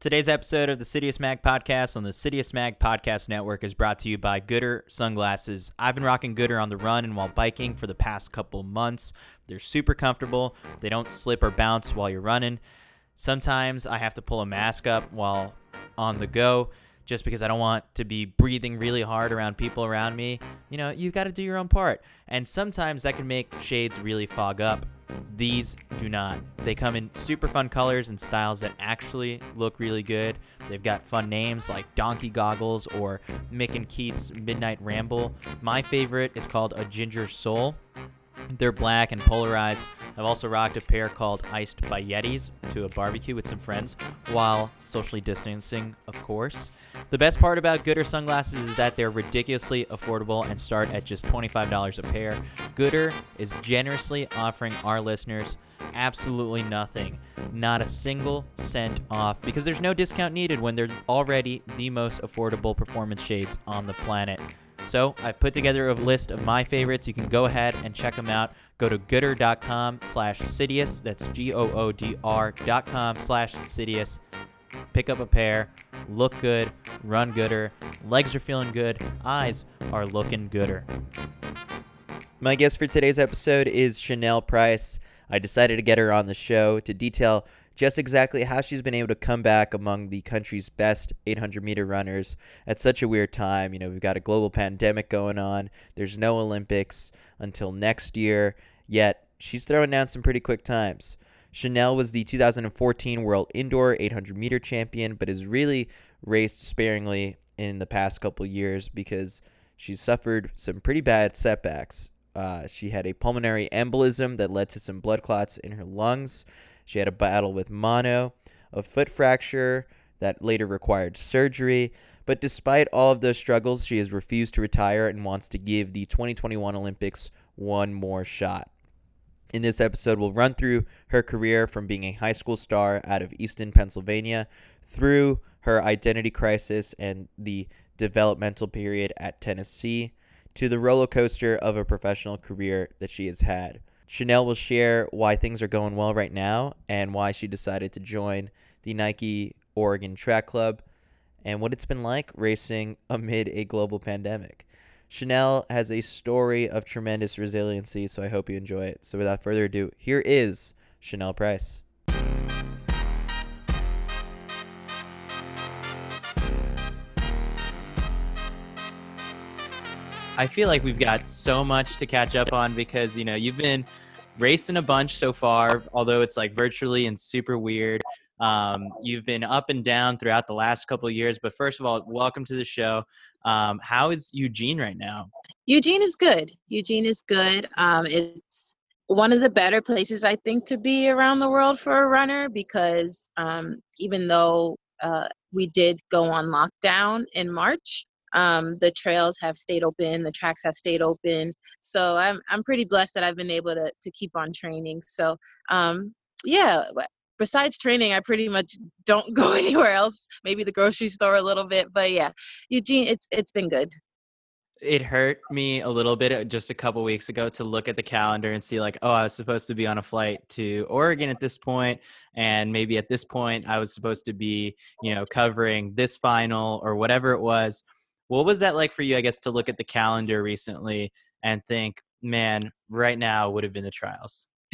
Today's episode of the Citius Mag podcast on the Citius Mag podcast network is brought to you by Goodr sunglasses. I've been rocking Goodr on the run and while biking for the past couple months. They're super comfortable. They don't slip or bounce while you're running. Sometimes I have to pull a mask up while on the go just because I don't want to be breathing really hard around people around me. You know, you've got to do your own part. And sometimes that can make shades really fog up. These do not. They come in super fun colors and styles that actually look really good. They've got fun names like Donkey Goggles or Mick and Keith's Midnight Ramble. My favorite is called a Ginger Soul. They're black and polarized. I've also rocked a pair called Iced by Yetis to a barbecue with some friends while socially distancing, of course. The best part about Goodr sunglasses is that they're ridiculously affordable and start at just $25 a pair. Goodr is generously offering our listeners absolutely nothing, not a single cent off, because there's no discount needed when they're already the most affordable performance shades on the planet. So I've put together a list of my favorites. You can go ahead and check them out. Go to goodr.com slash Citius. That's G-O-O-D-R dot com slash Citius. Pick up a pair, look good, run gooder, legs are feeling good, eyes are looking gooder. My guest for today's episode is Chanel Price. I decided to get her on the show to detail just exactly how she's been able to come back among the country's best 800 meter runners at such a weird time. You know, we've got a global pandemic going on, there's no Olympics until next year, yet she's throwing down some pretty quick times. Chanel was the 2014 World Indoor 800 meter champion, but has really raced sparingly in the past couple years because she's suffered some pretty bad setbacks. Uh, she had a pulmonary embolism that led to some blood clots in her lungs. She had a battle with mono, a foot fracture that later required surgery. But despite all of those struggles, she has refused to retire and wants to give the 2021 Olympics one more shot. In this episode, we'll run through her career from being a high school star out of Easton, Pennsylvania, through her identity crisis and the developmental period at Tennessee, to the roller coaster of a professional career that she has had. Chanel will share why things are going well right now and why she decided to join the Nike Oregon Track Club and what it's been like racing amid a global pandemic. Chanel has a story of tremendous resiliency, so I hope you enjoy it. So without further ado, here is Chanel Price. I feel like we've got so much to catch up on because you know you've been racing a bunch so far, although it's like virtually and super weird. Um, you've been up and down throughout the last couple of years, but first of all, welcome to the show. Um, how is Eugene right now? Eugene is good. Eugene is good. Um, it's one of the better places I think to be around the world for a runner because um, even though uh, we did go on lockdown in March, um, the trails have stayed open, the tracks have stayed open. So I'm I'm pretty blessed that I've been able to to keep on training. So um, yeah, besides training, I pretty much don't go anywhere else. Maybe the grocery store a little bit, but yeah, Eugene, it's it's been good. It hurt me a little bit uh, just a couple weeks ago to look at the calendar and see like, oh, I was supposed to be on a flight to Oregon at this point, and maybe at this point I was supposed to be, you know, covering this final or whatever it was what was that like for you, I guess, to look at the calendar recently and think, man, right now would have been the trials?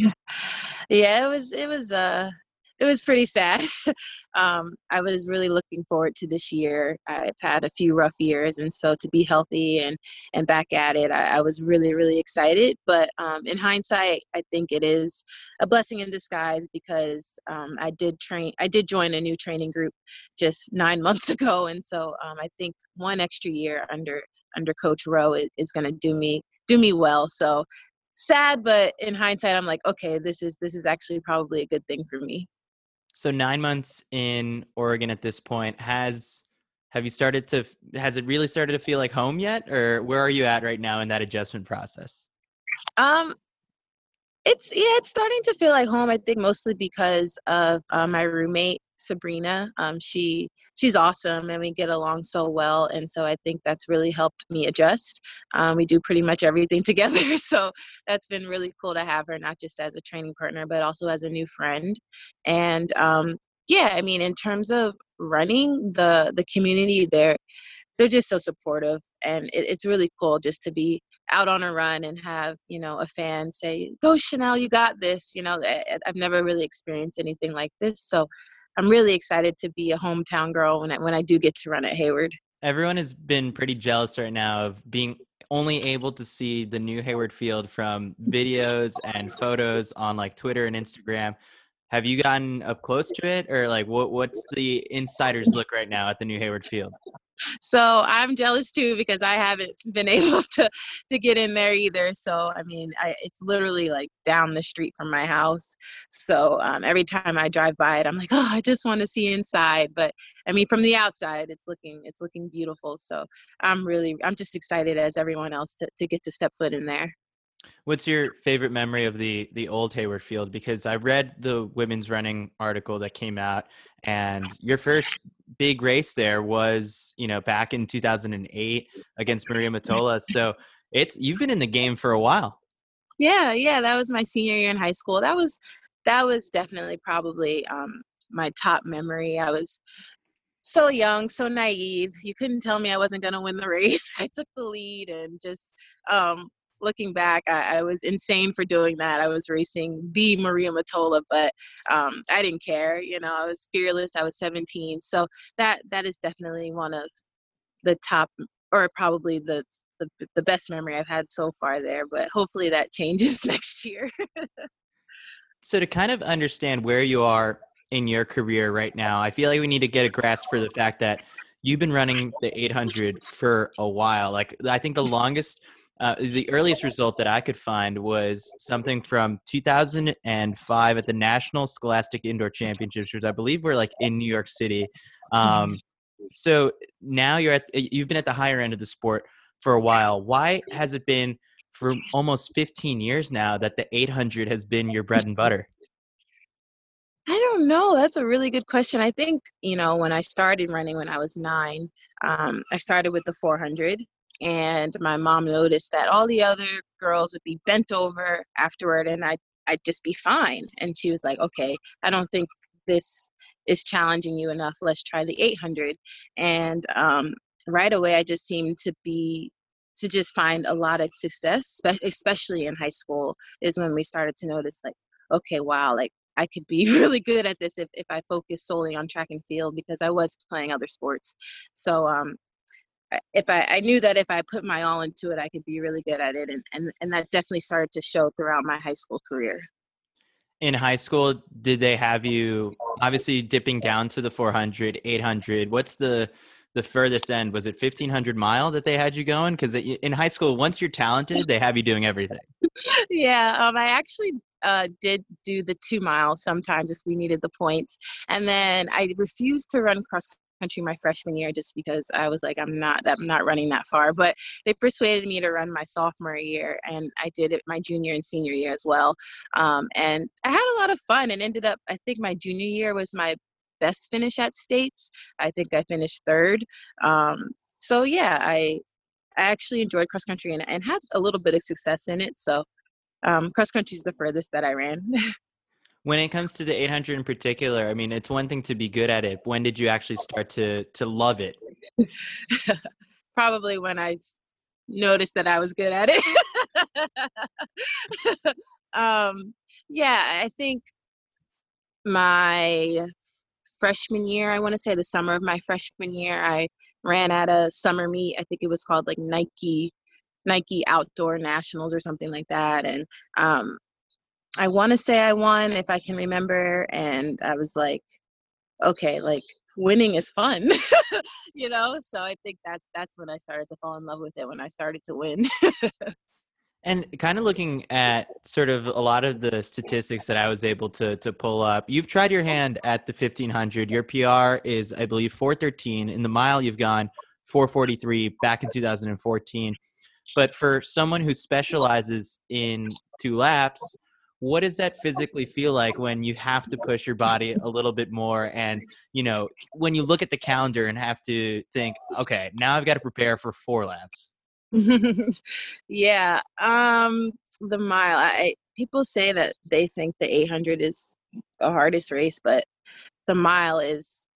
yeah, it was it was uh it was pretty sad. um, I was really looking forward to this year. I've had a few rough years, and so to be healthy and and back at it, I, I was really really excited. But um, in hindsight, I think it is a blessing in disguise because um, I did train. I did join a new training group just nine months ago, and so um, I think one extra year under under Coach Rowe is, is going to do me do me well. So sad but in hindsight i'm like okay this is this is actually probably a good thing for me so nine months in Oregon at this point has have you started to has it really started to feel like home yet? Or where are you at right now in that adjustment process? Um it's yeah it's starting to feel like home i think mostly because of uh, my roommate Sabrina. Um, she she's awesome, and we get along so well. And so I think that's really helped me adjust. Um, we do pretty much everything together, so that's been really cool to have her, not just as a training partner, but also as a new friend. And um, yeah, I mean, in terms of running, the the community there they're just so supportive and it, it's really cool just to be out on a run and have you know a fan say go chanel you got this you know i've never really experienced anything like this so i'm really excited to be a hometown girl when i when i do get to run at hayward. Everyone has been pretty jealous right now of being only able to see the new hayward field from videos and photos on like twitter and instagram. Have you gotten up close to it? Or like what what's the insiders look right now at the new hayward field so i'm jealous too because i haven't been able to to get in there either. So i mean I, it's literally like down the street from my house. So um, every time i drive by it i'm like oh i just want to see inside. But i mean from the outside it's looking it's looking beautiful. So i'm really i'm just excited as everyone else to, to get to step foot in there What's your favorite memory of the the old Hayward Field? Because I read the women's running article that came out, and your first big race there was, you know, back in 2008 against Maria Mutola. So it's you've been in the game for a while. Yeah, yeah, that was my senior year in high school. That was that was definitely probably um, my top memory. I was so young, so naive. You couldn't tell me I wasn't going to win the race. I took the lead and just um, looking back, I, I, was insane for doing that. I was racing the Maria Mutola, but um, I didn't care. You know, I was fearless. I was 17, so that that is definitely one of the top, or probably the the, the best memory I've had so far there. But hopefully that changes next year. so to kind of understand where you are in your career right now, I feel like we need to get a grasp for the fact that you've been running the 800 for a while. Like I think the longest uh, the earliest result that I could find was something from 2005 at the National Scholastic Indoor Championships, which I believe were like in New York City. Mm-hmm. Um, so now you're at you've been at the higher end of the sport for a while. Why has it been for almost 15 years now that the 800 has been your bread and butter? I don't know. That's a really good question. I think, you know, when I started running when I was nine, um, I started with the 400 and my mom noticed that all the other girls would be bent over afterward and I I'd just be fine. And she was like, "Okay, I don't think this is challenging you enough. Let's try the 800." And um, right away, I just seemed to be to just find a lot of success, especially in high school, is when we started to notice like, okay, wow, like I could be really good at this if, if I focus solely on track and field because I was playing other sports. So um, if I, I knew that if I put my all into it, I could be really good at it. And, and, and that definitely started to show throughout my high school career. In high school, did they have you obviously dipping down to the 400, 800? What's the, the furthest end? Was it 1500 mile that they had you going? Because in high school, once you're talented, they have you doing everything. yeah, um, I actually uh, did do the two miles sometimes if we needed the points. And then I refused to run cross country my freshman year just because I was like, I'm not I'm not running that far. But they persuaded me to run my sophomore year, and I did it my junior and senior year as well. Um, and I had a lot of fun, and ended up I think my junior year was my best finish at states. I think I finished third. Um, so yeah, I I actually enjoyed cross country and, and had a little bit of success in it. So um, cross country is the furthest that I ran. when it comes to the 800 in particular i mean it's one thing to be good at it when did you actually start to to love it? Probably when i noticed that i was good at it. Um yeah i think my freshman year i want to say the summer of my freshman year i ran at a summer meet i think it was called like nike nike outdoor nationals or something like that and um I want to say I won if I can remember, and I was like, okay, like winning is fun, you know. So I think that that's when I started to fall in love with it when I started to win. and kind of looking at sort of a lot of the statistics that I was able to to pull up, you've tried your hand at the 1500. Your PR is, I believe, 413. In the mile, you've gone 443 back in 2014. But for someone who specializes in two laps, what does that physically feel like when you have to push your body a little bit more? And you know when you look at the calendar and have to think okay now i've got to prepare for four laps. Yeah um the mile i people say that they think the 800 is the hardest race but the mile is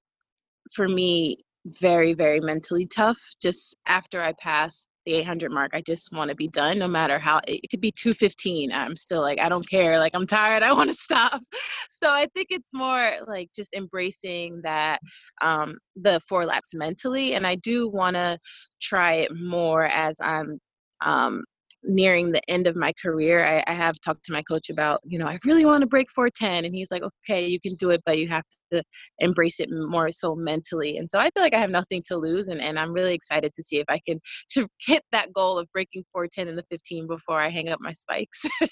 for me very very mentally tough just after i pass the 800 mark i just want to be done no matter how it could be 215 i'm still like i don't care like i'm tired i want to stop. So i think it's more like just embracing that um the four laps mentally and i do want to try it more as i'm um nearing the end of my career, I, I, have talked to my coach about, you know, I really want to break 410. And he's like, okay, you can do it, but you have to embrace it more so mentally. And so I feel like I have nothing to lose. And, and I'm really excited to see if I can to hit that goal of breaking 410 in the 15 before I hang up my spikes.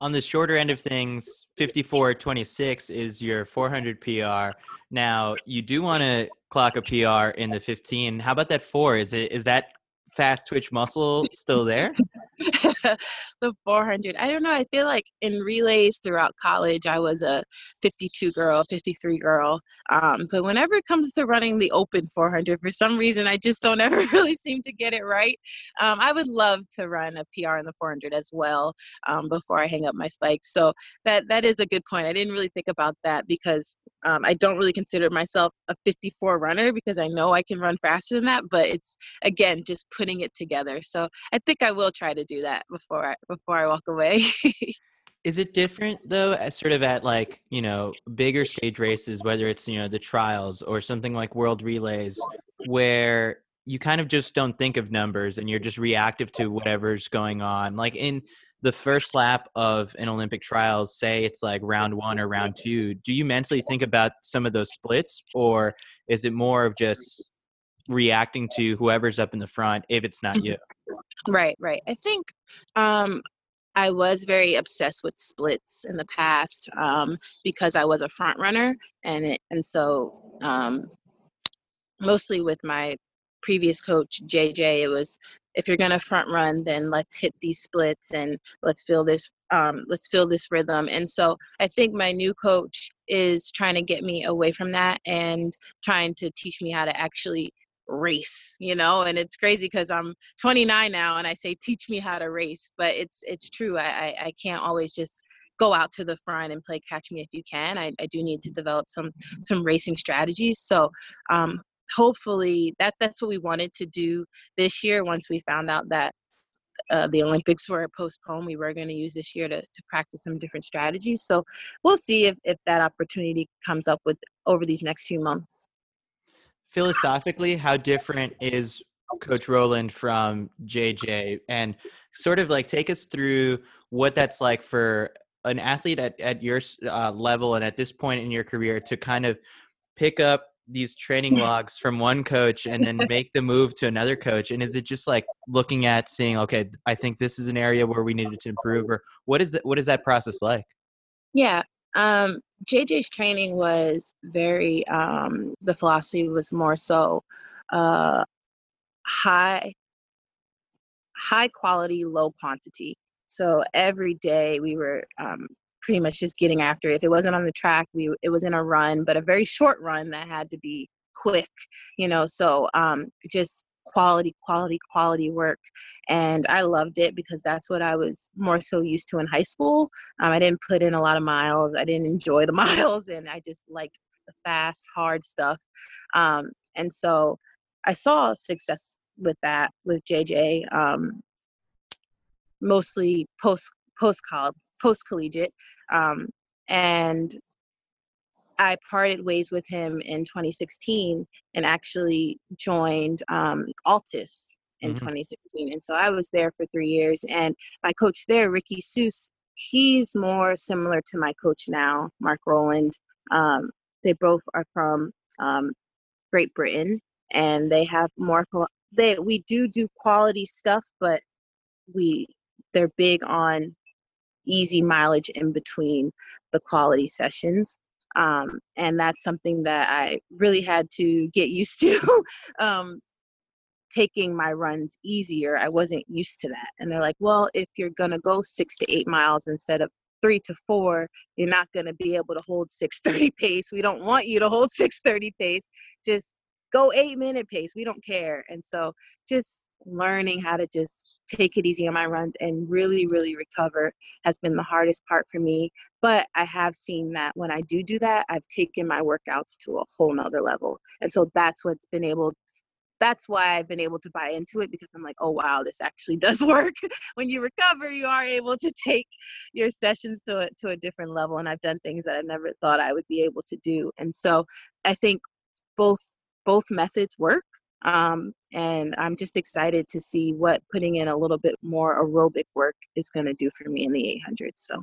On the shorter end of things, 54.26 is your 400 PR. Now, you do want to clock a PR in the 15. How about that four? Is it is that fast twitch muscle still there? the 400. I don't know. I feel like in relays throughout college, I was a 52 girl, 53 girl. Um, but whenever it comes to running the open 400, for some reason, I just don't ever really seem to get it right. Um, I would love to run a PR in the 400 as well um, before I hang up my spikes. So that that is a good point. I didn't really think about that because um, I don't really consider myself a 54 runner because I know I can run faster than that. But it's again just putting it together. So I think I will try to do that before I, before I walk away. Is it different though, as sort of at like you know bigger stage races, whether it's you know the trials or something like World Relays, where you kind of just don't think of numbers and you're just reactive to whatever's going on. Like in the first lap of an Olympic trials, say it's like round one or round two, do you mentally think about some of those splits, or is it more of just reacting to whoever's up in the front if it's not you? Right, right. I think um, I was very obsessed with splits in the past um, because I was a front runner, and it, and so um, mostly with my previous coach JJ, it was if you're gonna front run, then let's hit these splits and let's feel this um, let's feel this rhythm. And so I think my new coach is trying to get me away from that and trying to teach me how to actually race you know and it's crazy because i'm 29 now and i say teach me how to race but it's it's true I, I, I can't always just go out to the front and play catch me if you can i, I do need to develop some some racing strategies so um hopefully that that's what we wanted to do this year once we found out that uh, the Olympics were postponed. We were going to use this year to, to practice some different strategies. So we'll see if, if that opportunity comes up with over these next few months philosophically, how different is Coach Rowland from JJ? And sort of like take us through what that's like for an athlete at, at your uh, level and at this point in your career to kind of pick up these training logs from one coach and then make the move to another coach and is it just like looking at seeing okay i think this is an area where we needed to improve or what is that what is that process like yeah um, JJ's training was very, um, the philosophy was more so uh, high, high quality, low quantity. So every day we were um, pretty much just getting after. It. If it wasn't on the track, we it was in a run, but a very short run that had to be quick. You know, so um, just quality, quality, quality work. And I loved it because that's what I was more so used to in high school. Um, I didn't put in a lot of miles, I didn't enjoy the miles, and I just liked the fast, hard stuff. Um, and so I saw success with that with JJ, um, mostly post post college, post collegiate. Um, and I parted ways with him in 2016 and actually joined um, Altis in mm-hmm. 2016. And so I was there for three years. And my coach there, Ricky Seuss, he's more similar to my coach now, Mark Rowland. Um, they both are from um, Great Britain and they have more, they, we do do quality stuff, but we, they're big on easy mileage in between the quality sessions. Um, and that's something that I really had to get used to. um, taking my runs easier. I wasn't used to that. And they're like, well, if you're going to go six to eight miles instead of three to four, you're not going to be able to hold 630 pace. We don't want you to hold 630 pace. Just go eight minute pace. We don't care. And so just learning how to just take it easy on my runs and really, really recover has been the hardest part for me. But I have seen that when I do do that, I've taken my workouts to a whole nother level. And so that's what's been able that's why I've been able to buy into it because I'm like, oh wow, this actually does work. when you recover, you are able to take your sessions to a, to a different level, and I've done things that I never thought I would be able to do. And so I think both both methods work, um, and I'm just excited to see what putting in a little bit more aerobic work is going to do for me in the 800. So.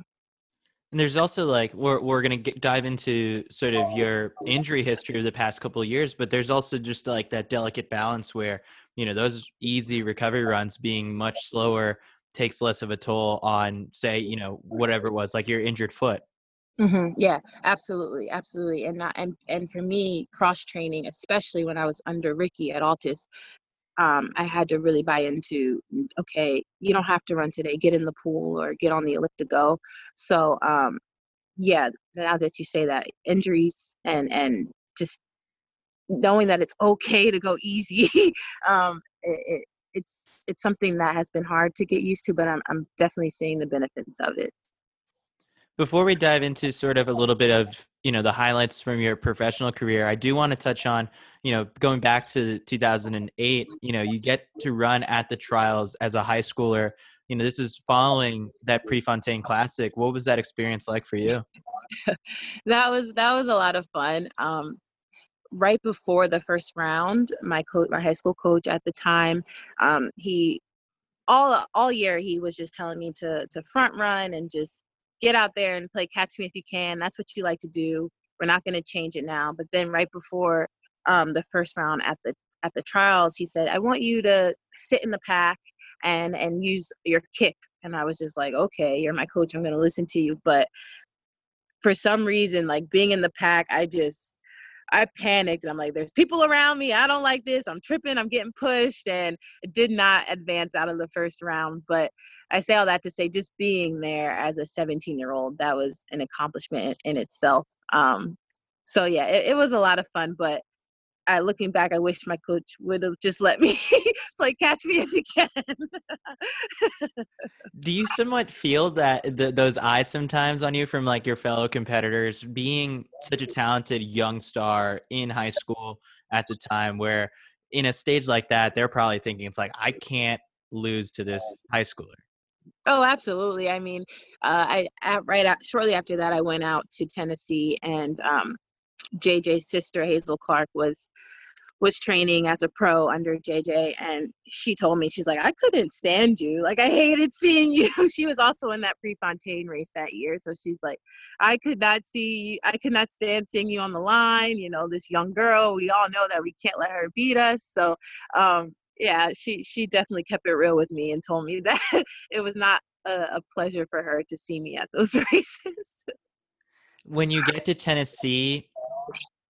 And there's also like we're we're gonna get, dive into sort of your injury history of the past couple of years, but there's also just like that delicate balance where you know those easy recovery runs being much slower takes less of a toll on say you know whatever it was like your injured foot. Mm-hmm. Yeah, absolutely, absolutely, and not, and and for me, cross training, especially when I was under Ricky at Altis, um, I had to really buy into okay, you don't have to run today, get in the pool or get on the elliptical. So, um, yeah, now that you say that, injuries and and just knowing that it's okay to go easy, um, it, it, it's it's something that has been hard to get used to, but I'm I'm definitely seeing the benefits of it. Before we dive into sort of a little bit of you know the highlights from your professional career, I do want to touch on you know going back to 2008. You know, you get to run at the trials as a high schooler. You know, this is following that Prefontaine Classic. What was that experience like for you? that was that was a lot of fun. Um, right before the first round, my coach, my high school coach at the time, um, he all all year he was just telling me to to front run and just get out there and play catch me if you can. That's what you like to do. We're not going to change it now. But then right before um, the first round at the at the trials, he said, "I want you to sit in the pack and and use your kick." And I was just like, "Okay, you're my coach. I'm going to listen to you." But for some reason, like being in the pack, I just I panicked and I'm like, there's people around me. I don't like this. I'm tripping. I'm getting pushed. And did not advance out of the first round. But I say all that to say just being there as a 17 year old, that was an accomplishment in itself. Um, so yeah, it, it was a lot of fun. But I, looking back, I wish my coach would have just let me play catch me if you can. Do you somewhat feel that those eyes sometimes on you from like your fellow competitors, being such a talented young star in high school at the time, where in a stage like that, they're probably thinking it's like I can't lose to this high schooler. Oh, absolutely. I mean, uh, I right at, shortly after that, I went out to Tennessee, and um, JJ's sister Hazel Clark was was training as a pro under JJ and she told me she's like I couldn't stand you. Like I hated seeing you. She was also in that Prefontaine race that year so she's like I could not see I could not stand seeing you on the line you know this young girl. We all know that we can't let her beat us. So um yeah she she definitely kept it real with me and told me that it was not a, a pleasure for her to see me at those races. When you get to Tennessee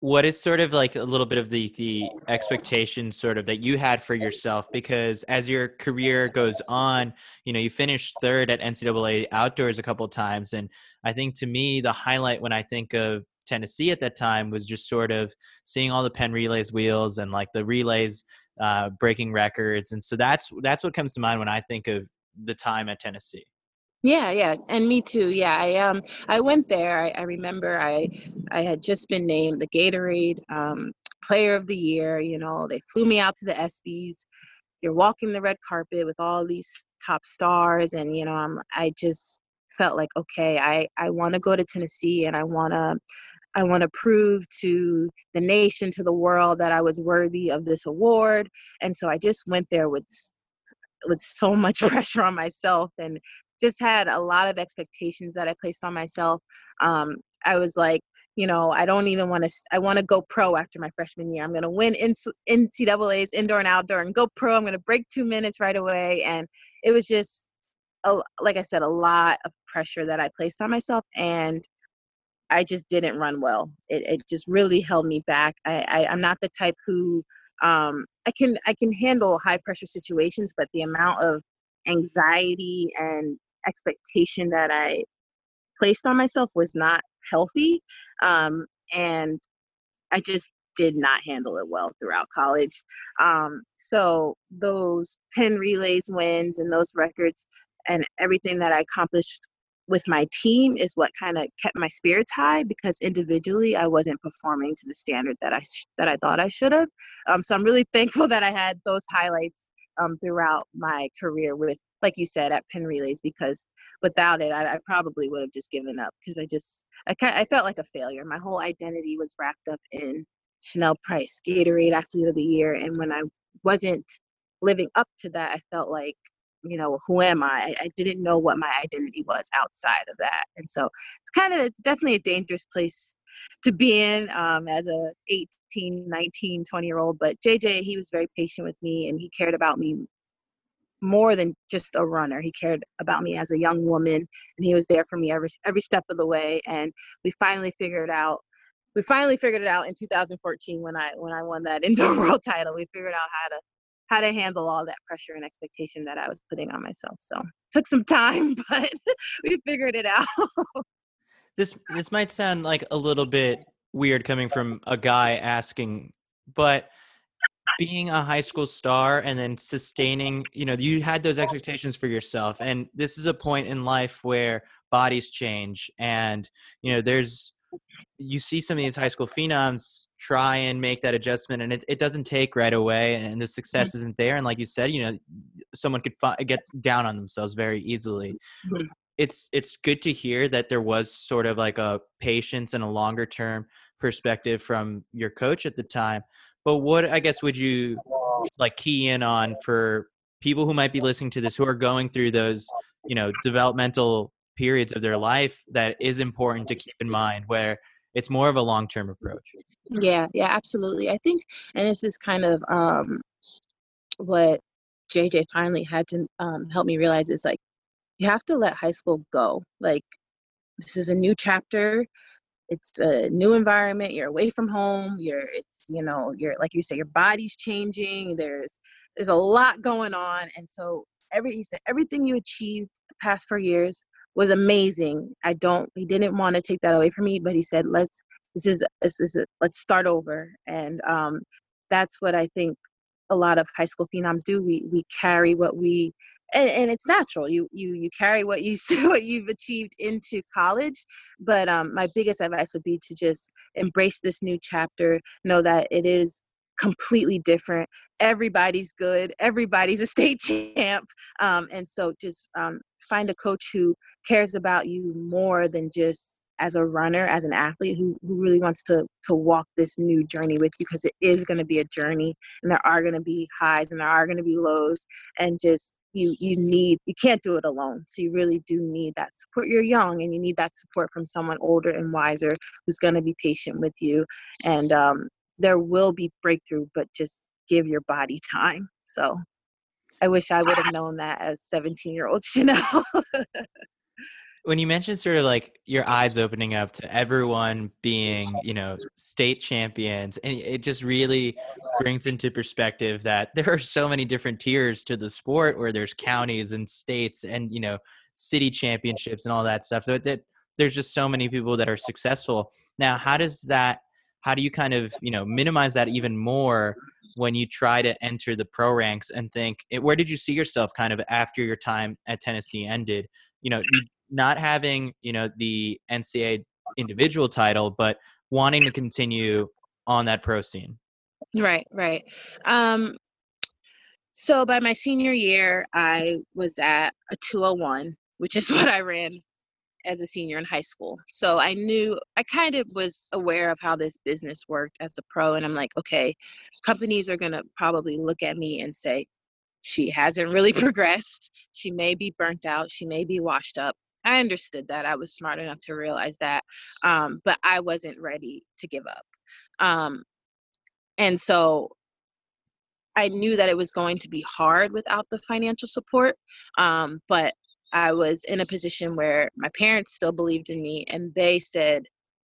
what is sort of like a little bit of the the expectation sort of that you had for yourself? Because as your career goes on you know you finished third at ncaa outdoors a couple times and i think to me the highlight when i think of tennessee at that time was just sort of seeing all the penn relays wheels and like the relays uh, breaking records and so that's that's what comes to mind when i think of the time at tennessee yeah, yeah, and me too. Yeah, I um I went there. I, I remember I I had just been named the Gatorade um, Player of the Year. You know, they flew me out to the ESPYS. You're walking the red carpet with all these top stars, and you know, I'm I just felt like okay, I I want to go to Tennessee, and I want to I want to prove to the nation, to the world, that I was worthy of this award. And so I just went there with with so much pressure on myself and just had a lot of expectations that I placed on myself. Um, I was like, you know, I don't even want to. I want to go pro after my freshman year. I'm going to win in NCAA's indoor and outdoor and go pro. I'm going to break two minutes right away. And it was just, a, like I said, a lot of pressure that I placed on myself, and I just didn't run well. It, it just really held me back. I, I I'm not the type who um, I can I can handle high pressure situations, but the amount of anxiety and expectation that I placed on myself was not healthy. Um, and I just did not handle it well throughout college. Um, so those Penn relays wins and those records and everything that I accomplished with my team is what kind of kept my spirits high because individually I wasn't performing to the standard that I sh- that I thought I should have. Um, so I'm really thankful that I had those highlights um, throughout my career with, like you said, at Penn Relays because without it, I, I probably would have just given up because I just I kind I felt like a failure. My whole identity was wrapped up in Chanel Price, Gatorade Athlete of the Year, and when I wasn't living up to that, I felt like you know who am I? I didn't know what my identity was outside of that, and so it's kind of definitely a dangerous place to be in um, as a 18 19 20 year old but jj he was very patient with me and he cared about me more than just a runner. He cared about me as a young woman, and he was there for me every every step of the way. And we finally figured out. We finally figured it out in 2014 when I when I won that indoor world title. We figured out how to how to handle all that pressure and expectation that I was putting on myself. So took some time, but we figured it out. this this might sound like a little bit weird coming from a guy asking, but being a high school star and then sustaining, you know, you had those expectations for yourself. And this is a point in life where bodies change and, you know, there's you see some of these high school phenoms try and make that adjustment and it, it doesn't take right away and the success mm-hmm. isn't there and like you said you know someone could fi- get down on themselves very easily mm-hmm. it's it's good to hear that there was sort of like a patience and a longer term perspective from your coach at the time but what I guess would you like key in on for people who might be listening to this who are going through those, you know, developmental periods of their life that is important to keep in mind where it's more of a long-term approach. Yeah, yeah, absolutely. I think and this is kind of um what JJ finally had to um, help me realize is like you have to let high school go. Like this is a new chapter it's a new environment you're away from home you're it's you know you're like you say your body's changing there's there's a lot going on and so every he said everything you achieved the past four years was amazing. I don't he didn't want to take that away from me but he said let's this is this is a, let's start over. And um that's what i think a lot of high school phenoms do. We we carry what we and, and it's natural you you you carry what you what you've achieved into college but um my biggest advice would be to just embrace this new chapter know that it is completely different everybody's good everybody's a state champ um, and so just um, find a coach who cares about you more than just as a runner as an athlete who, who really wants to to walk this new journey with you because it is going to be a journey and there are going to be highs and there are going to be lows and just you you need you can't do it alone so you really do need that support. You're young and you need that support from someone older and wiser who's going to be patient with you and um, there will be breakthrough but just give your body time. So i wish i would have known that as 17 year old chanel when you mentioned sort of like your eyes opening up to everyone being you know state champions and it just really brings into perspective that there are so many different tiers to the sport where there's counties and states and you know city championships and all that stuff that, that there's just so many people that are successful. Now how does that how do you kind of you know minimize that even more when you try to enter the pro ranks and think eh, where did you see yourself kind of after your time at tennessee ended? You know you not having you know the NCAA individual title, but wanting to continue on that pro scene. Right, right. Um, so by my senior year, I was at a 201, which is what I ran as a senior in high school. So I knew I kind of was aware of how this business worked as a pro, and I'm like, okay, companies are gonna probably look at me and say, she hasn't really progressed. She may be burnt out. She may be washed up. I understood that. I was smart enough to realize that. Um, but I wasn't ready to give up. Um, and so I knew that it was going to be hard without the financial support. Um, but I was in a position where my parents still believed in me and they said,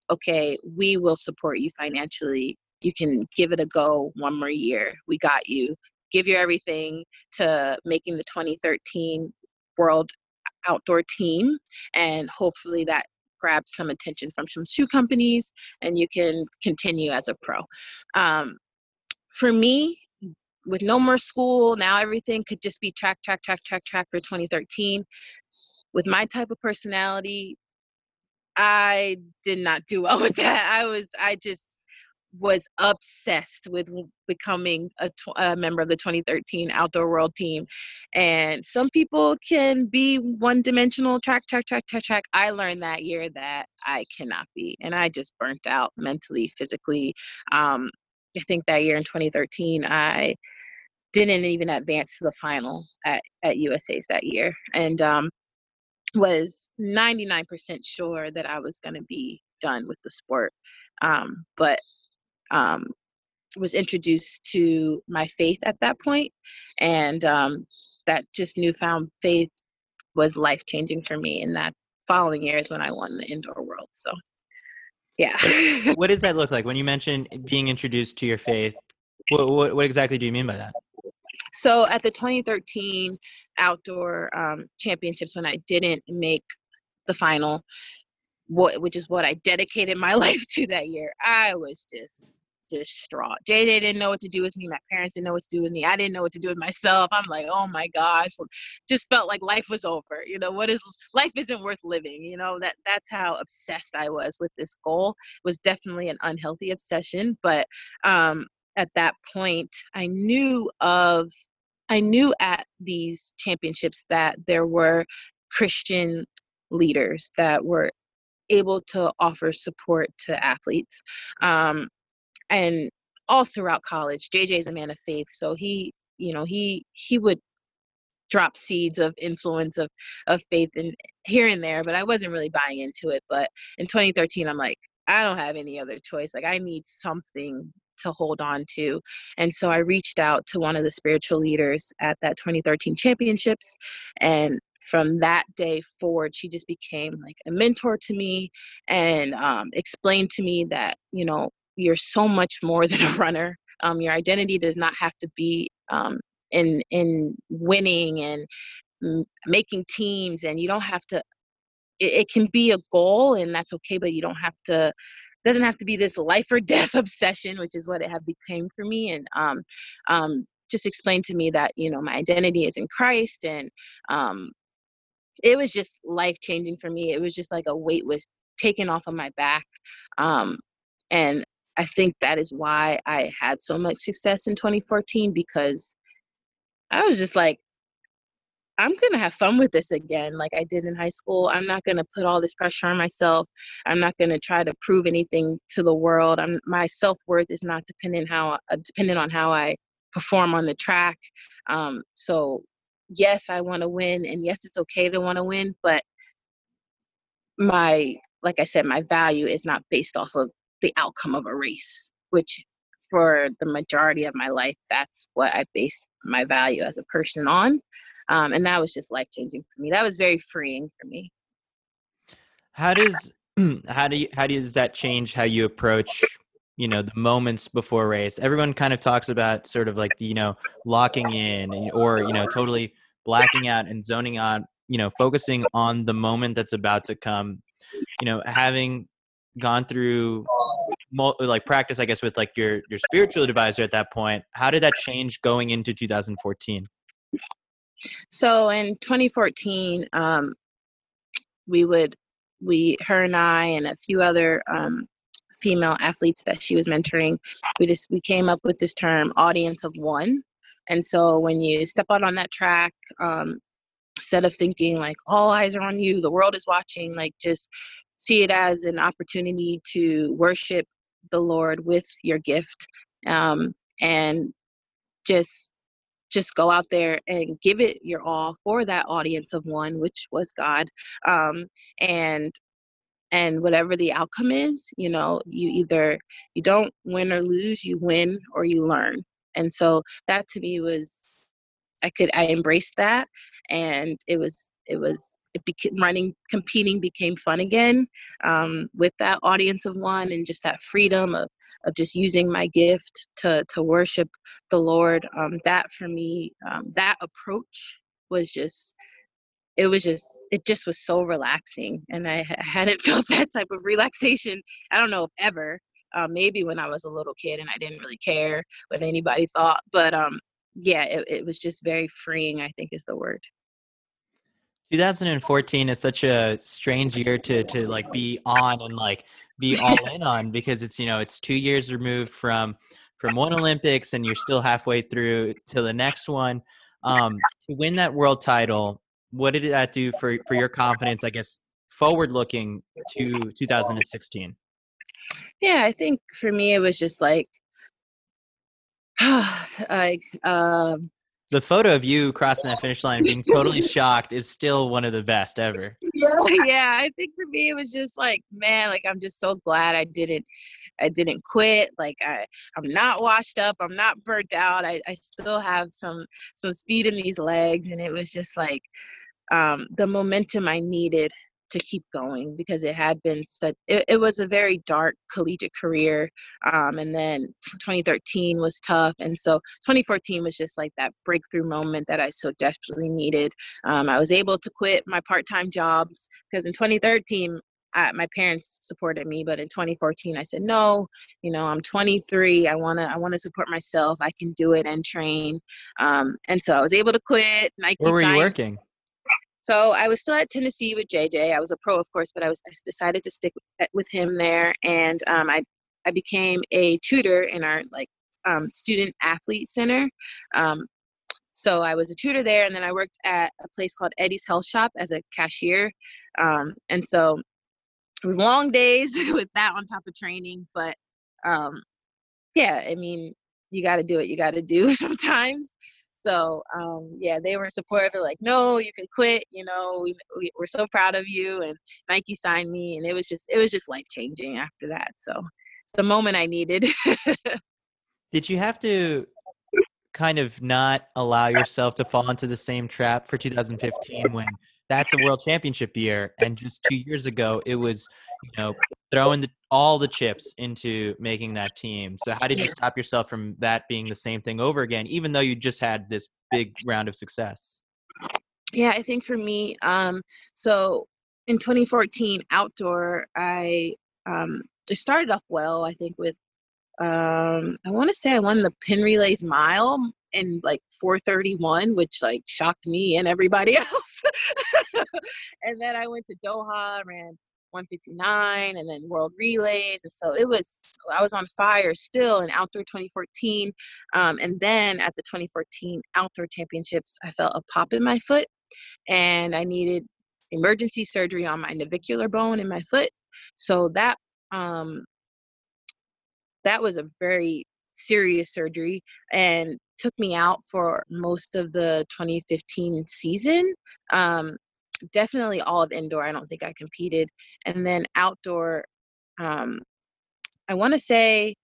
okay, we will support you financially. You can give it a go one more year. We got you. Give your everything to making the 2013 World outdoor team and hopefully that grabs some attention from some shoe companies and you can continue as a pro. Um, for me with no more school now everything could just be track track track track track for 2013 with my type of personality i did not do well with that. I was i just was obsessed with becoming a, a, member of the 2013 outdoor world team and some people can be one dimensional track track track track track. I learned that year that i cannot be and i just burnt out mentally physically. Um, i think that year in 2013 i didn't even advance to the final at, at usa's that year and um, was 99% sure that i was going to be done with the sport. Um, but um, was introduced to my faith at that point, and um, that just newfound faith was life changing for me. And that following year is when I won the indoor world. So, yeah. what does that look like when you mention being introduced to your faith? What, what, what exactly do you mean by that? So at the 2013 outdoor um, championships, when I didn't make the final, what which is what I dedicated my life to that year, I was just distraught. JJ didn't know what to do with me. My parents didn't know what to do with me. I didn't know what to do with myself. I'm like, oh my gosh, just felt like life was over. You know, what is life isn't worth living. You know, that that's how obsessed I was with this goal. It was definitely an unhealthy obsession, but um, at that point, I knew of I knew at these championships that there were Christian leaders that were able to offer support to athletes. Um, and all throughout college jj is a man of faith so he you know he he would drop seeds of influence of of faith and here and there but i wasn't really buying into it but in 2013 i'm like i don't have any other choice like i need something to hold on to and so i reached out to one of the spiritual leaders at that 2013 championships and from that day forward she just became like a mentor to me and um, explained to me that you know you're so much more than a runner. Um, your identity does not have to be um, in in winning and m- making teams, and you don't have to. It, it can be a goal, and that's okay, but you don't have to doesn't have to be this life or death obsession, which is what it had became for me. And um, um, just explained to me that you know my identity is in Christ, and um, it was just life changing for me. It was just like a weight was taken off of my back, um, and I think that is why I had so much success in 2014 because I was just like, I'm going to have fun with this again, like I did in high school. I'm not going to put all this pressure on myself. I'm not going to try to prove anything to the world. I'm, my self worth is not dependent how uh, dependent on how I perform on the track. Um, so yes, I want to win, and yes, it's okay to want to win, but my like I said, my value is not based off of the outcome of a race, which for the majority of my life, that's what I based my value as a person on. Um, and that was just life changing for me. That was very freeing for me. How does how do you how does that change how you approach you know the moments before race? Everyone kind of talks about sort of like you know locking in and, or you know totally blacking out and zoning out. You know, focusing on the moment that's about to come. You know, having gone through like practice i guess with like your your spiritual advisor at that point how did that change going into 2014 so in 2014 um we would we her and i and a few other um female athletes that she was mentoring we just we came up with this term audience of one. And so when you step out on that track um instead of thinking like all eyes are on you the world is watching like just see it as an opportunity to worship the Lord with your gift um, and just just go out there and give it your all for that audience of one which was god um, and and whatever the outcome is you know you either you don't win or lose you win or you learn. And so that to me was i could i embraced that and it was it was it became running competing became fun again um, with that audience of one and just that freedom of, of just using my gift to to worship the lord um, that for me um, that approach was just it was just it just was so relaxing and i, hadn't felt that type of relaxation i don't know if ever uh, maybe when i was a little kid and i didn't really care what anybody thought but um yeah it, it was just very freeing i think is the word 2014 is such a strange year to to like be on and like be all in on because it's you know it's two years removed from from one olympics and you're still halfway through to the next one. Um to win that world title what did that do for for your confidence i guess forward looking to 2016 yeah i think for me it was just like like um the photo of you crossing that finish line being totally shocked is still one of the best ever. Yeah, yeah i think for me it was just like man like i'm just so glad i didn't i didn't quit like i i'm not washed up i'm not burnt out i, I still have some some speed in these legs and it was just like um, the momentum I needed to keep going because it had been such it, it was a very dark collegiate career um, and then 2013 was tough and so 2014 was just like that breakthrough moment that i so desperately needed. Um, i was able to quit my part-time jobs because in 2013 I, my parents supported me but in 2014 i said no you know i'm 23 i want to i want to support myself i can do it and train. Um, and so i was able to quit Nike where were you working so I was still at Tennessee with JJ. I was a pro, of course, but I was I decided to stick with him there, and um, I I became a tutor in our like um, student athlete center. Um, so I was a tutor there, and then I worked at a place called Eddie's Health Shop as a cashier. Um, and so it was long days with that on top of training, but um, yeah, I mean, you got to do what you got to do sometimes. So um, yeah, they were supportive. They're like, no, you can quit. You know, we, we we're so proud of you. And Nike signed me, and it was just it was just life changing after that. So it's the moment I needed. Did you have to kind of not allow yourself to fall into the same trap for 2015 when that's a world championship year and just two years ago it was you know throwing the, all the chips into making that team. So how did you stop yourself from that being the same thing over again even though you just had this big round of success? Yeah i think for me um so in 2014 outdoor i um it started off well i think with um i want to say i won the Penn relays mile in like 431 which like shocked me and everybody else. And then i went to doha ran 159 and then world relays and so it was i was on fire still in outdoor 2014 um, and then at the 2014 outdoor championships i felt a pop in my foot and i needed emergency surgery on my navicular bone in my foot. So that um, that was a very serious surgery and took me out for most of the 2015 season. Um, definitely all of indoor. I don't think I competed. And then outdoor, um, I want to say,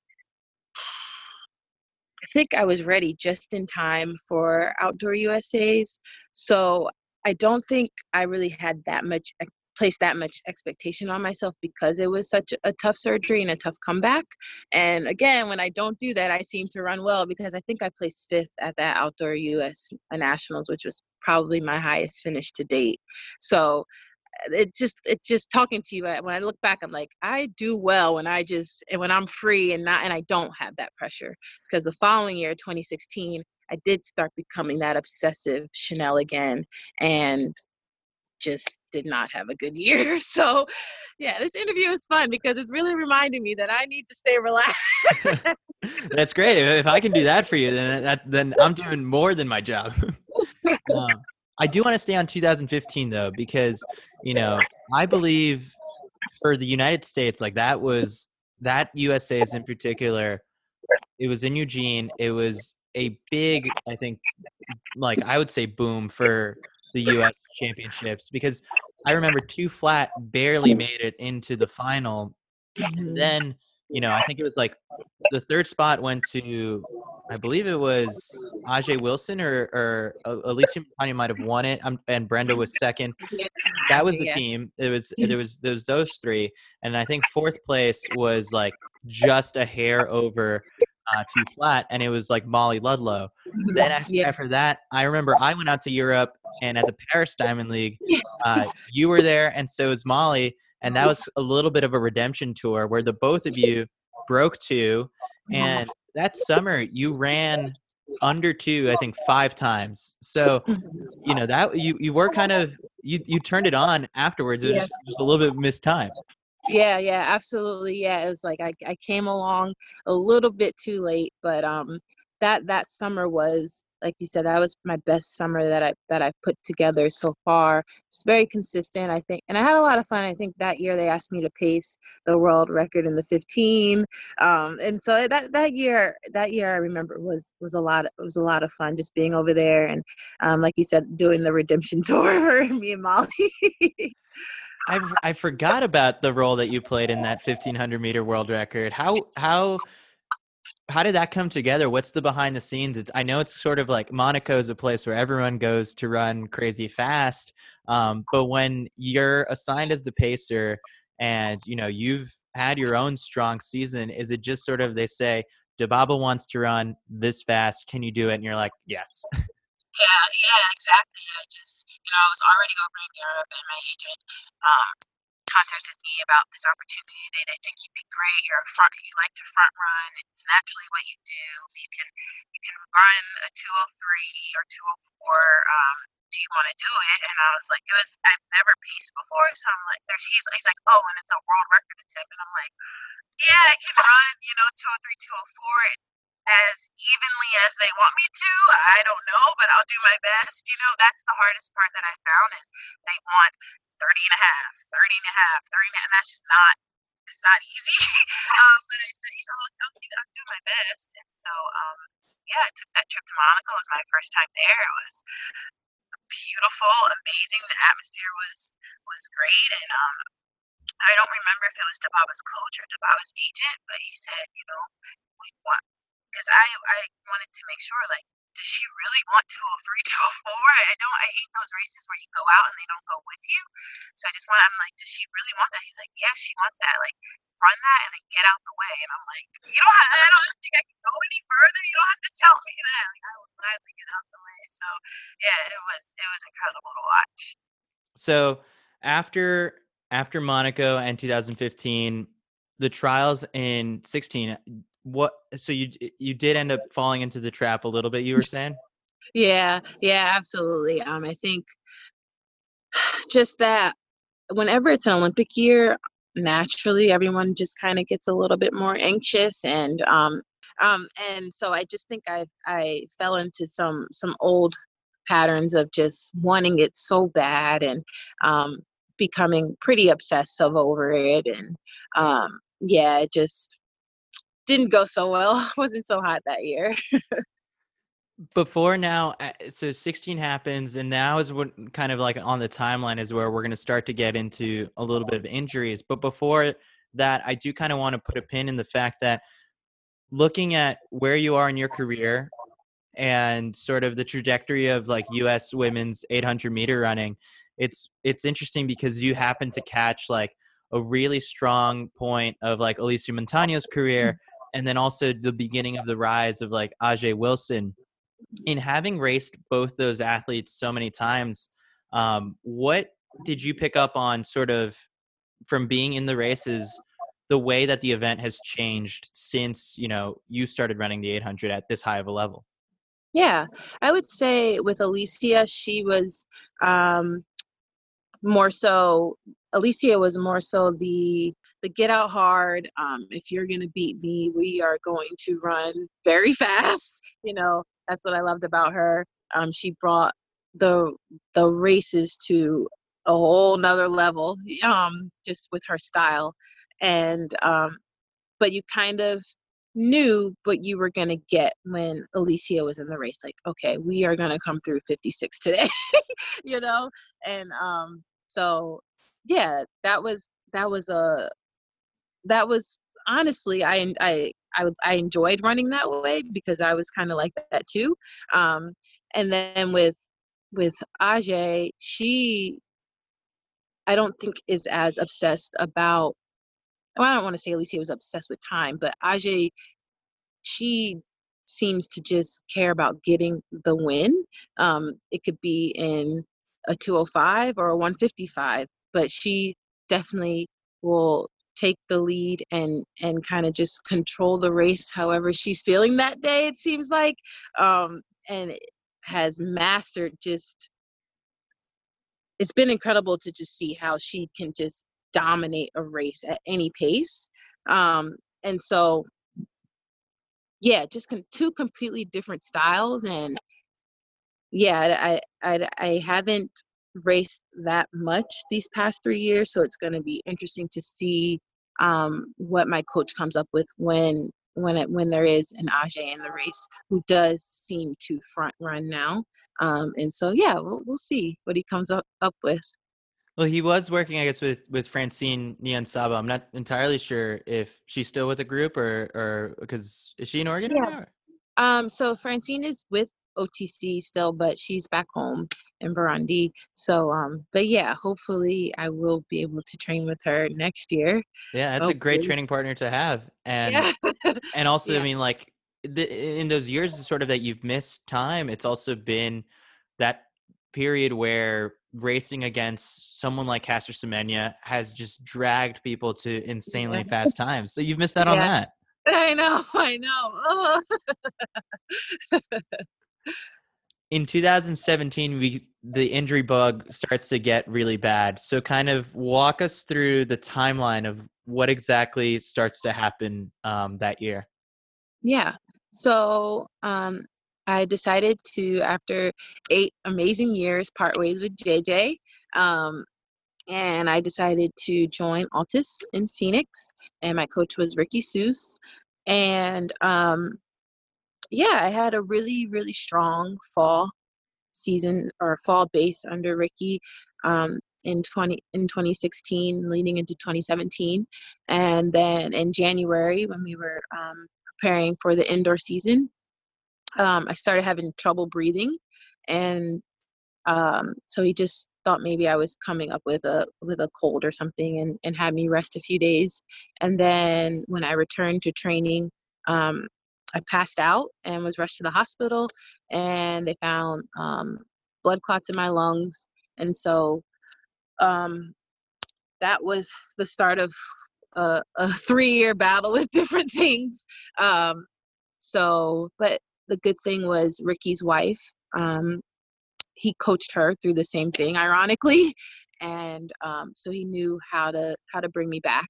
I think I was ready just in time for outdoor USA's. So I don't think I really had that much place that much expectation on myself because it was such a tough surgery and a tough comeback. And again, when I don't do that, I seem to run well because I think I placed fifth at that outdoor US nationals, which was probably my highest finish to date. So it's just it's just talking to you when i look back i'm like i do well when i just and when i'm free and not and i don't have that pressure because the following year 2016 i did start becoming that obsessive chanel again and just did not have a good year. So, yeah, this interview is fun because it's really reminding me that I need to stay relaxed. That's great. If I can do that for you, then that, then I'm doing more than my job. um, I do want to stay on 2015 though, because you know I believe for the United States, like that was that USA's in particular. It was in Eugene. It was a big, I think, like I would say, boom for the U.S. championships because I remember two flat barely made it into the final. And then, you know, I think it was like the third spot went to, I believe it was Ajeé Wilson or, or Alysia Montaño might have won it, um, and Brenda was second. That was the team. It was there was there was those three, and I think fourth place was like just a hair over uh, two flat, and it was like Molly Ludlow. Then after, yeah. after that, I remember I went out to Europe and at the Paris Diamond League, uh, you were there, and so was Molly, and that was a little bit of a redemption tour where the both of you broke two, and that summer you ran under two, I think five times. So, you know that you you were kind of you you turned it on afterwards. It was yeah. just, just a little bit missed time. Yeah, yeah, absolutely. Yeah, it was like I I came along a little bit too late, but um that that summer was like you said that was my best summer that i that i put together so far it's very consistent i think and i had a lot of fun i think that year they asked me to pace the world record in the 15 um, and so that that year that year i remember was was a lot it was a lot of fun just being over there and um, like you said doing the redemption tour for me and molly I I forgot about the role that you played in that 1500 meter world record. How how how did that come together? What's the behind the scenes? It's I know it's sort of like Monaco is a place where everyone goes to run crazy fast, um, but when you're assigned as the pacer and you know you've had your own strong season, is it just sort of they say Dibaba wants to run this fast? Can you do it? And you're like, yes. Yeah, yeah, exactly. I just, you know, I was already over in Europe, and my agent um, contacted me about this opportunity. They, they think you'd be great. You're a front. You like to front run. It's naturally what you do. You can you can run a 203 or 204. Um, do you want to do it? And I was like, it was I've never paced before, so I'm like, there's he's he's like, oh, and it's a world record attempt, and I'm like, yeah, I can run, you know, 203, 204 as evenly as they want me to. I don't know, but I'll do my best. You know, that's the hardest part that I found is they want 30 and a half, 30 and a half, 30 and, a half, and that's just not it's not easy. um, but I said, you know, I'll, I'll do my best. And so, um, yeah, I took that trip to Monaco. It was my first time there. It was beautiful, amazing. The atmosphere was was great, and um, I don't remember if it was Dibaba's coach or Dibaba's agent, but he said, you know, we want because I I wanted to make sure like does she really want 203, 204? I don't, I hate those races where you go out and they don't go with you. So I just want, I'm like, does she really want that? He's like, yeah, she wants that. Like, run that and then get out the way. And I'm like, you don't have, I don't think I can go any further. You don't have to tell me that. Like, I will gladly get out the way. So yeah, it was, it was incredible to watch. So after, after Monaco and 2015, the trials in 16 what so you you did end up falling into the trap a little bit you were saying? Yeah yeah absolutely um i think just that whenever it's an olympic year naturally everyone just kind of gets a little bit more anxious and um um and so i just think i i fell into some some old patterns of just wanting it so bad and um becoming pretty obsessive over it and um yeah just didn't go so well. wasn't so hot that year. Before now, so 16 happens, and now is what mm, kind of like on the timeline is where we're going to start to get into a little bit of injuries. But before that, I do kind of want to put a pin in the fact that looking at where you are in your career and sort of the trajectory of like U.S. women's 800 meter running, it's it's interesting because you happen to catch like a really strong point of like Alysia Montaño's career and then also the beginning of the rise of like Ajeé Wilson. In having raced both those athletes so many times, um, what did you pick up on sort of from being in the races the way that the event has changed since you know you started running the 800 at this high of a level yeah i would say with Alysia she was um, more so Alysia was more so the the get out hard. Um, if you're going to beat me, we are going to run very fast. You know, that's what I loved about her. Um, she brought the the races to a whole nother level, um, just with her style. And um, but you kind of knew what you were going to get when Alysia was in the race. Like, okay, we are going to come through 56 today, you know? And um, so, yeah, that was, that was a, that was honestly I I I, I enjoyed running that way because I was kind of like that too. Um, and then with with Ajeé, she I don't think is as obsessed about. Well, I don't want to say Alysia was obsessed with time, but Ajeé, she seems to just care about getting the win. Um, it could be in a 205 or a 155, but she definitely will take the lead and and kind of just control the race however she's feeling that day it seems like um and has mastered just it's been incredible to just see how she can just dominate a race at any pace um and so yeah just com- two completely different styles and yeah I, I i haven't raced that much these past three years so it's going to be interesting to see um what my coach comes up with when when it when there is an Ajeé in the race who does seem to front run now um and so yeah we'll, we'll see what he comes up up with well, he was working, I guess, with with Francine Niyonsaba. I'm not entirely sure if she's still with the group or or because is she in Oregon yeah. Um, so Francine is with OTC still, but she's back home in Burundi. So, um, but yeah, hopefully I will be able to train with her next year. Yeah, that's hopefully. a great training partner to have, and yeah. and also, yeah. I mean, like the, in those years, sort of that you've missed time, it's also been that period where racing against someone like Caster Semenya has just dragged people to insanely yeah. fast times. So you've missed out on that. I know, I know. In 2017, we the injury bug starts to get really bad. So kind of walk us through the timeline of what exactly starts to happen um, that year. Yeah. So um, I decided to, after eight amazing years, part ways with JJ. Um, and I decided to join Altis in Phoenix, and my coach was Ricky Soos. And um, yeah, I had a really, really strong fall season or fall base under Ricky um, in 20 in 2016, leading into 2017, and then in January when we were um, preparing for the indoor season, um, I started having trouble breathing, and um, so he just thought maybe I was coming up with a with a cold or something, and and had me rest a few days. And then when I returned to training, um, I passed out and was rushed to the hospital, and they found um, blood clots in my lungs, and so um, that was the start of a, a three year battle with different things. Um, so, but the good thing was Ricky's wife. Um, he coached her through the same thing, ironically, and um, so he knew how to how to bring me back,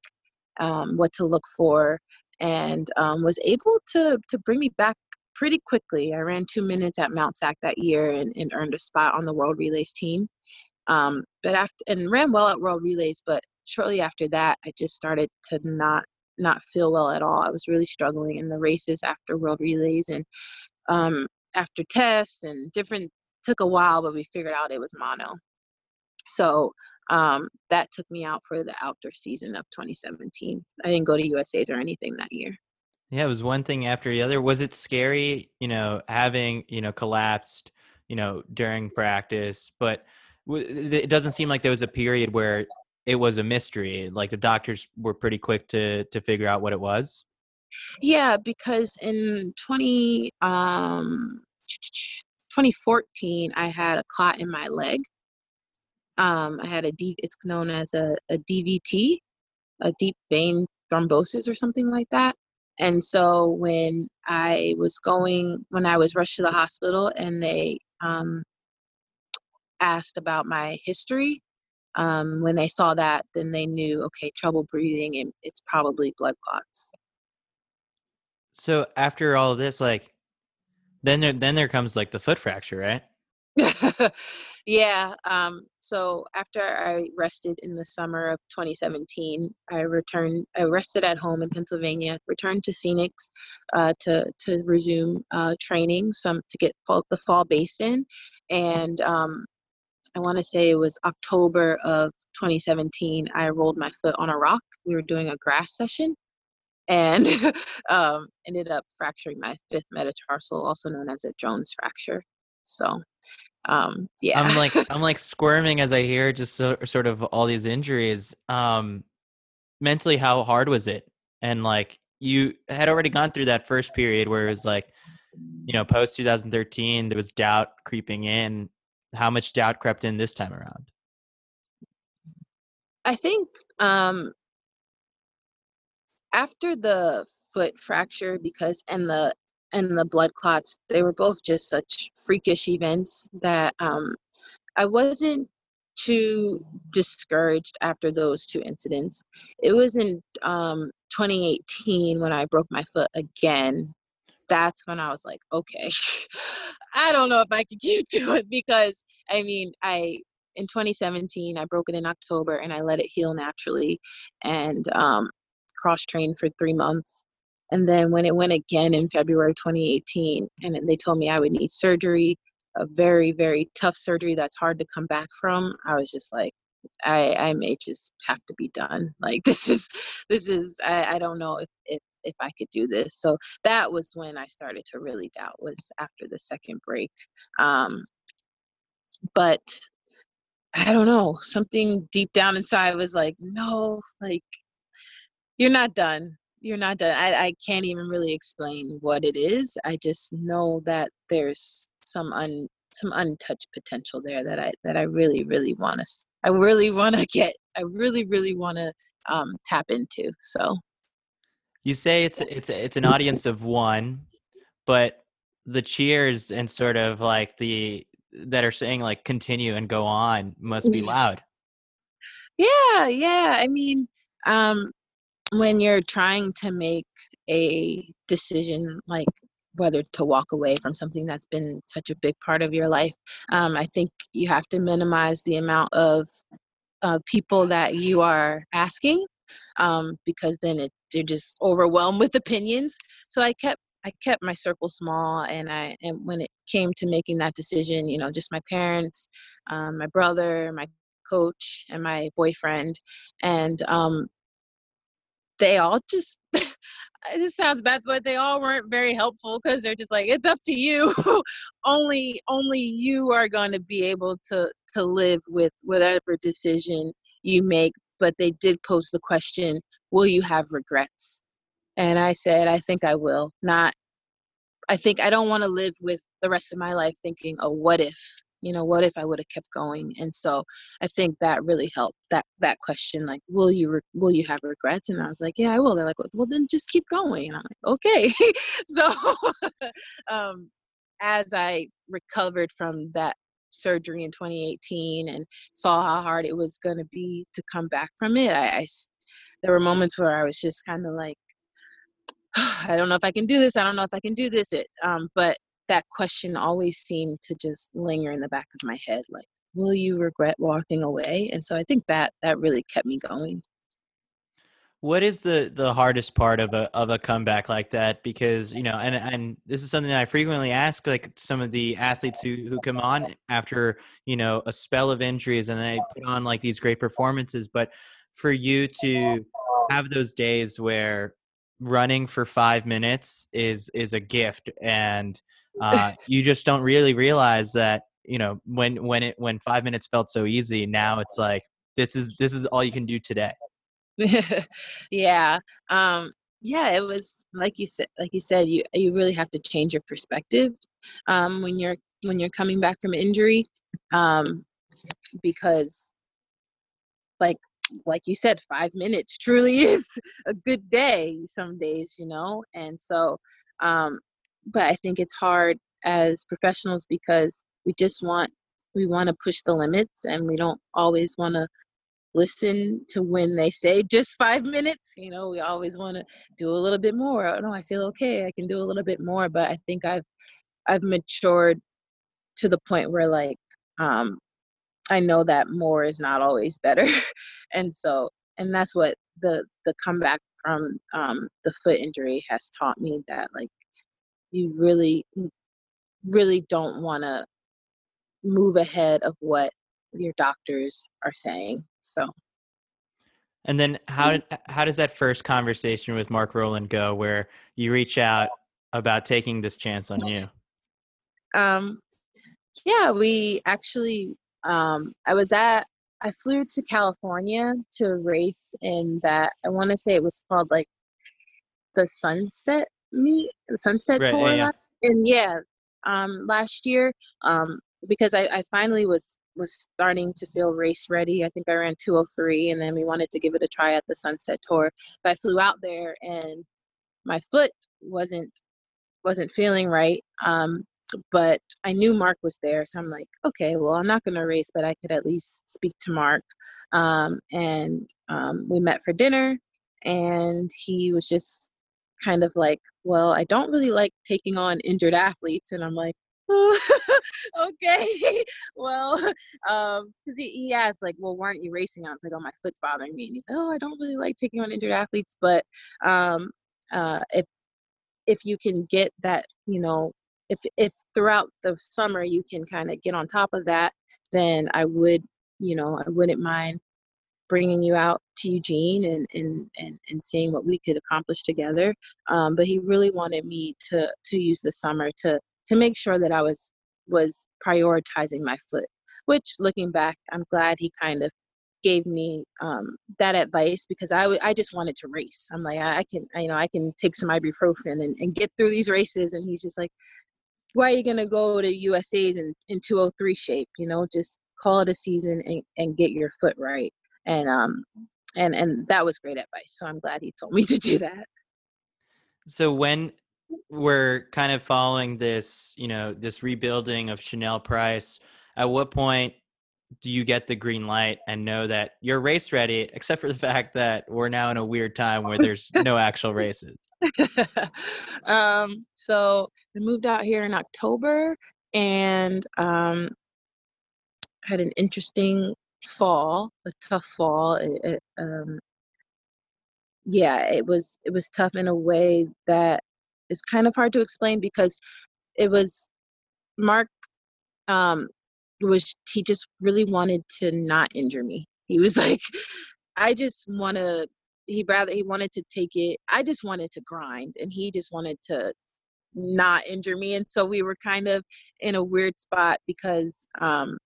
um, what to look for, and um, was able to to bring me back pretty quickly. I ran two minutes at Mount Sac that year and, and earned a spot on the World Relays team. Um, but after and ran well at World Relays, but shortly after that, I just started to not not feel well at all. I was really struggling in the races after World Relays and um, after tests and different took a while, but we figured out it was mono. So um, that took me out for the outdoor season of 2017. I didn't go to USA's or anything that year. Yeah, it was one thing after the other. Was it scary, you know, having, you know, collapsed, you know, during practice? But it doesn't seem like there was a period where it was a mystery. Like the doctors were pretty quick to to figure out what it was. Yeah, because in 20 um 2014 I had a clot in my leg. Um I had a deep it's known as a, a DVT, a deep vein thrombosis or something like that. And so when I was going when I was rushed to the hospital and they um asked about my history, um, when they saw that, then they knew, okay, trouble breathing, and it's probably blood clots. So after all of this, like, then there then there comes like the foot fracture, right? yeah. Um, so after I rested in the summer of 2017, I returned. I rested at home in Pennsylvania. Returned to Phoenix uh, to to resume uh, training, some to get fall, the fall base in, and um, I want to say it was October of 2017. I rolled my foot on a rock. We were doing a grass session, and um, ended up fracturing my fifth metatarsal, also known as a Jones fracture. So, um, yeah. I'm like I'm like squirming as I hear just so, sort of all these injuries. Um, mentally, how hard was it? And like you had already gone through that first period where it was like you know, post 2013, there was doubt creeping in. How much doubt crept in this time around? I think um, after the foot fracture, because and the and the blood clots, they were both just such freakish events that um, I wasn't too discouraged after those two incidents. It was in um, 2018 when I broke my foot again. That's when I was like, okay, I don't know if I can keep doing because I mean, I in 2017 I broke it in October and I let it heal naturally and um, cross trained for three months. And then when it went again in February 2018, and they told me I would need surgery, a very very tough surgery that's hard to come back from i was just like i i may just have to be done. Like this is this is i, I don't know if, if if i could do this. So that was when i started to really doubt was after the second break. Um but i don't know something deep down inside was like no like you're not done you're not done. I, I can't even really explain what it is. I just know that there's some un some untouched potential there that I that I really really want to I really want to get I really really want to um, tap into. So you say it's it's it's an audience of one, but the cheers and sort of like the that are saying like continue and go on must be loud. yeah, yeah. I mean, um, when you're trying to make a decision like whether to walk away from something that's been such a big part of your life um, i think you have to minimize the amount of uh, people that you are asking um, because then it, they're just overwhelmed with opinions. So i kept i kept my circle small and i and when it came to making that decision you know just my parents um, my brother my coach and my boyfriend and um, they all just this sounds bad but they all weren't very helpful because they're just like it's up to you. Only only you are going to be able to to live with whatever decision you make but they did pose the question will you have regrets? And i said i think i will. Not i think i don't want to live with the rest of my life thinking oh what if you know what if i would have kept going and so i think that really helped that that question like will you re- will you have regrets and i was like yeah i will they're like well then just keep going and i'm like okay so um as i recovered from that surgery in 2018 and saw how hard it was going to be to come back from it I, I there were moments where i was just kind of like I don't know if I can do this. I don't know if I can do this. It, um, but that question always seemed to just linger in the back of my head like will you regret walking away? And so i think that that really kept me going. What is the the hardest part of a of a comeback like that? Because you know and and this is something that i frequently ask like some of the athletes who who come on after you know a spell of injuries and they put on like these great performances but for you to have those days where running for 5 minutes is is a gift and uh, you just don't really realize that you know when when it when five minutes felt so easy now it's like this is this is all you can do today. Yeah um yeah it was like you said like you said you you really have to change your perspective um when you're when you're coming back from injury um because like like you said five minutes truly is a good day some days you know and so um but I think it's hard as professionals because we just want we want to push the limits and we don't always want to listen to when they say just five minutes you know we always want to do a little bit more. Oh no i feel okay i can do a little bit more but i think i've i've matured to the point where like um i know that more is not always better. And so and that's what the the comeback from um the foot injury has taught me that like you really really don't want to move ahead of what your doctors are saying so. And then how did, how does that first conversation with Mark Rowland go where you reach out about taking this chance on you? Um yeah we actually um i was at i flew to california to a race in that i want to say it was called like the sunset meet, the Sunset right, Tour. Yeah. and yeah, um, last year, um, because I, I finally was was starting to feel race ready. I think I ran 203, and then we wanted to give it a try at the Sunset Tour. But I flew out there, and my foot wasn't wasn't feeling right. Um, but I knew Mark was there, so I'm like, okay, well, I'm not gonna race, but I could at least speak to Mark. Um, and um, we met for dinner, and he was just kind of like, well, I don't really like taking on injured athletes, and I'm like, oh, okay, well, um, because he, he asked like, well, weren't you racing? I was like, oh, my foot's bothering me, and he's like, oh, I don't really like taking on injured athletes, but um, uh, if if you can get that, you know, if if throughout the summer you can kind of get on top of that, then I would, you know, I wouldn't mind bringing you out to Eugene and and and, and seeing what we could accomplish together. Um, but he really wanted me to to use the summer to to make sure that I was was prioritizing my foot. Which, looking back, I'm glad he kind of gave me um, that advice because I, w- I just wanted to race. I'm like, I, I can, I, you know, I can take some ibuprofen and, and get through these races. And he's just like, why are you going to go to USA's in, in 203 shape? You know, just call it a season and, and get your foot right. And, um, and, and that was great advice. So I'm glad he told me to do that. So when we're kind of following this, you know, this rebuilding of Chanel Price, at what point do you get the green light and know that you're race ready, except for the fact that we're now in a weird time where there's no actual races? um, so I moved out here in October and um, had an interesting fall, a tough fall. It, it, um, yeah, it was it was tough in a way that is kind of hard to explain because it was Mark um, was he just really wanted to not injure me. He was like, I just want to. He rather he wanted to take it. I just wanted to grind, and he just wanted to not injure me. And so we were kind of in a weird spot because, um,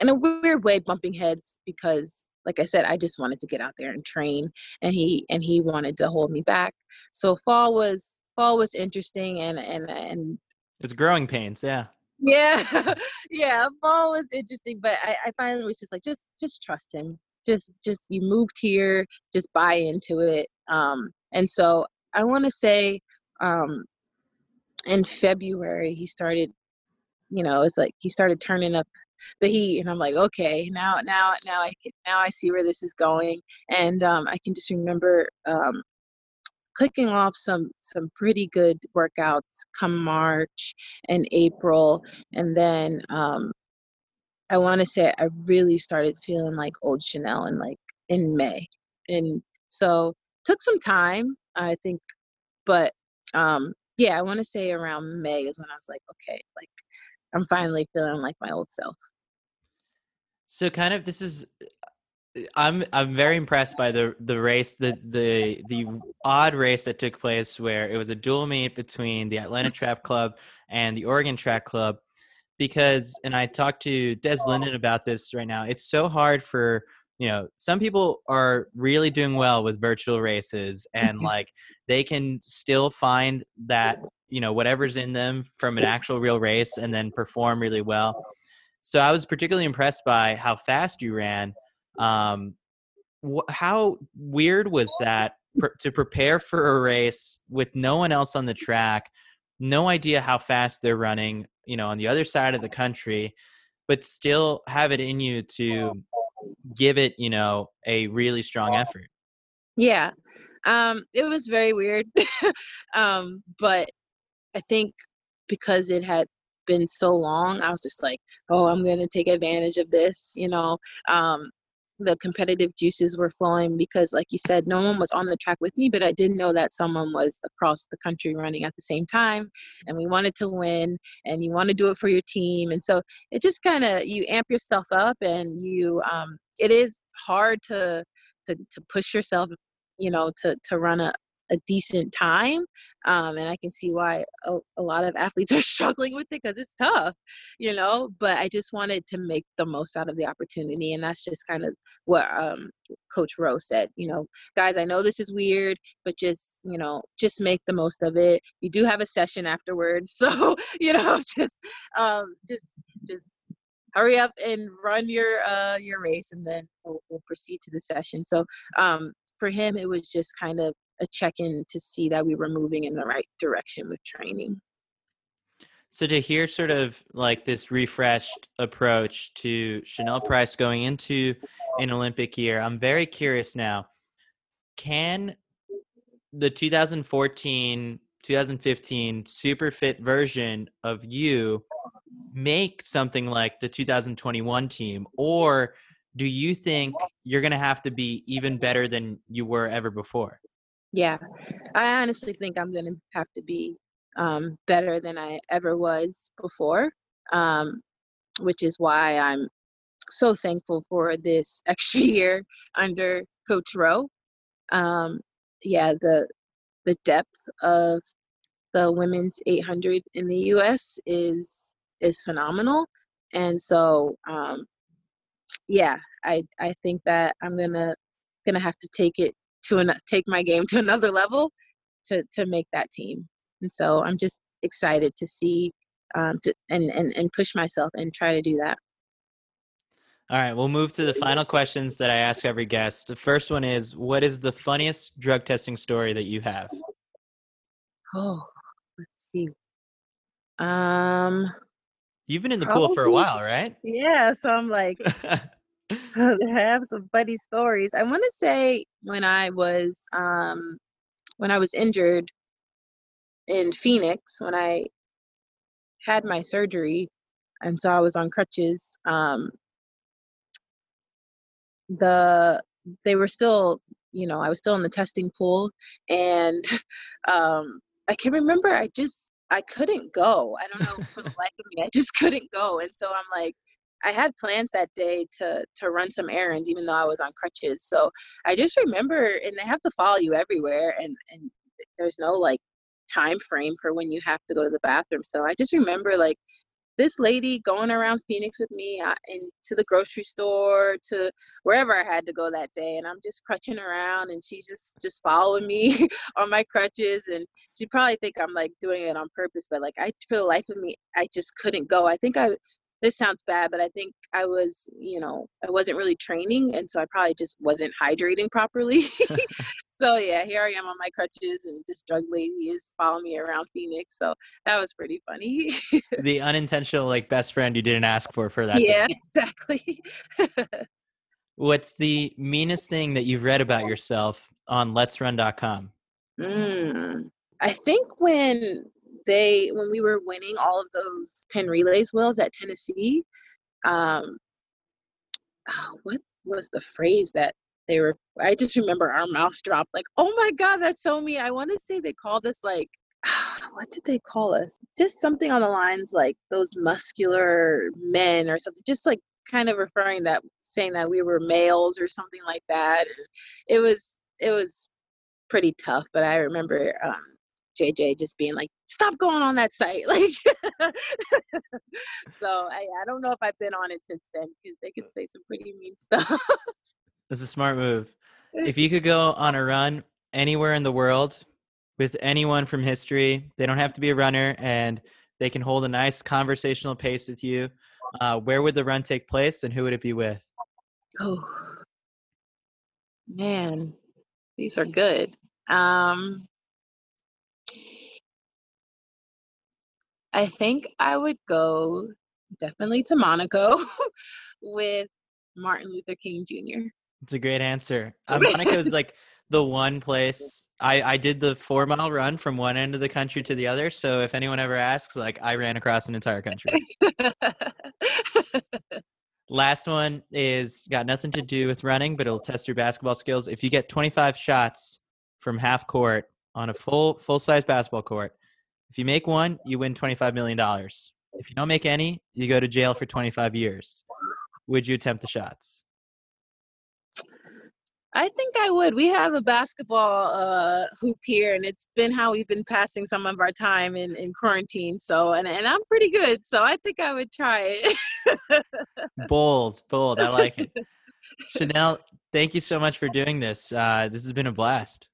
in a weird way, bumping heads because, like I said, I just wanted to get out there and train, and he and he wanted to hold me back. So fall was fall was interesting, and and and it's growing pains, yeah. Yeah yeah fall was interesting but I, I finally was just like just just trust him. Just just you moved here just buy into it. Um and so i want to say um in february he started you know it's like he started turning up the heat and i'm like okay now now now i can now i see where this is going and um i can just remember um clicking off some some pretty good workouts come March and April, and then um, I want to say I really started feeling like old Chanel in like in May, and so took some time I think, but um, yeah, I want to say around May is when I was like, okay, like I'm finally feeling like my old self. So kind of this is uh, I'm I'm very impressed by the the race the the the odd race that took place where it was a dual meet between the Atlanta Track Club and the Oregon Track Club because and I talked to Des Linden about this right now. It's so hard for you know some people are really doing well with virtual races and like they can still find that you know whatever's in them from an actual real race and then perform really well. So I was particularly impressed by how fast you ran um, wh- how weird was that pr- to prepare for a race with no one else on the track, no idea how fast they're running, you know, on the other side of the country, but still have it in you to give it, you know, a really strong effort? Yeah. Um, it was very weird. um, but I think because it had been so long, I was just like, oh, I'm going to take advantage of this, you know. Um, the competitive juices were flowing because like you said no one was on the track with me but i didn't know that someone was across the country running at the same time and we wanted to win and you want to do it for your team and so it just kind of you amp yourself up and you um, it is hard to to, to push yourself you know to to run a a decent time. Um, and I can see why a, a lot of athletes are struggling with it because it's tough, you know. But I just wanted to make the most out of the opportunity, and that's just kind of what um, Coach Rowe said. You know, guys, I know this is weird, but just you know, just make the most of it. You do have a session afterwards, so you know, just um, just just hurry up and run your uh your race and then we'll, we'll proceed to the session so um for him it was just kind of a check-in to see that we were moving in the right direction with training. So to hear sort of like this refreshed approach to chanel price going into an olympic year i'm very curious now can the 2014 2015 super fit version of you make something like the 2021 team? Or do you think you're going to have to be even better than you were ever before yeah i honestly think i'm going to have to be um, better than i ever was before um, which is why i'm so thankful for this extra year under coach rowe um, yeah the the depth of the women's 800 in the us is is phenomenal. And so, um, yeah, I I think that I'm gonna gonna have to take it to an take my game to another level to to make that team. And so I'm just excited to see um, to and and and push myself and try to do that. All right, we'll move to the final questions that I ask every guest. The first one is What is the funniest drug testing story that you have? Oh, let's see. Um, You've been in the pool for a while, right? Yeah, so I'm like, have some funny stories. I want to say when I was um when I was injured in Phoenix when I had my surgery and so I was on crutches um the they were still you know I was still in the testing pool and um I can remember I just I couldn't go. I don't know for the life of me. I just couldn't go. And so I'm like, I had plans that day to to run some errands, even though I was on crutches. So I just remember, and they have to follow you everywhere, and and there's no like time frame for when you have to go to the bathroom. So I just remember like this lady going around Phoenix with me uh, and to the grocery store to wherever I had to go that day and I'm just crutching around and she's just just following me on my crutches and she probably think I'm like doing it on purpose but like I for the life of me I just couldn't go. I think I this sounds bad, but I think I was, you know, I wasn't really training, and so I probably just wasn't hydrating properly. so yeah, here I am on my crutches, and this drug lady is following me around Phoenix. So that was pretty funny. the unintentional like best friend you didn't ask for for that. Yeah, exactly. What's the meanest thing that you've read about yourself on Let's LetsRun.com? Mm, I think when they when we were winning all of those Penn relays wheels at Tennessee, um, what was the phrase that they were? I just remember our mouths dropped like, "Oh my God, that's so me." I want to say they called us like, what did they call us? Just something on the lines like those muscular men or something. Just like kind of referring that, saying that we were males or something like that. It was it was pretty tough, but I remember um, JJ just being like, "Stop going on that site!" Like, so I, I don't know if I've been on it since then because they can say some pretty mean stuff. That's a smart move. If you could go on a run anywhere in the world with anyone from history, they don't have to be a runner, and they can hold a nice conversational pace with you. Uh, where would the run take place, and who would it be with? Oh, man, these are good. Um, I think I would go definitely to Monaco with Martin Luther King Jr. It's a great answer. Uh, Monaco is like the one place I, I did the four mile run from one end of the country to the other. So if anyone ever asks, like I ran across an entire country. Last one is got nothing to do with running, but it'll test your basketball skills. If you get 25 shots from half court on a full full size basketball court, if you make one, you win $25 million. If you don't make any, you go to jail for 25 years. Would you attempt the shots? I think I would. We have a basketball uh, hoop here, and it's been how we've been passing some of our time in, in quarantine. So, and, and I'm pretty good. So I think I would try it. bold, bold. I like it. Chanel, thank you so much for doing this. Uh, this has been a blast.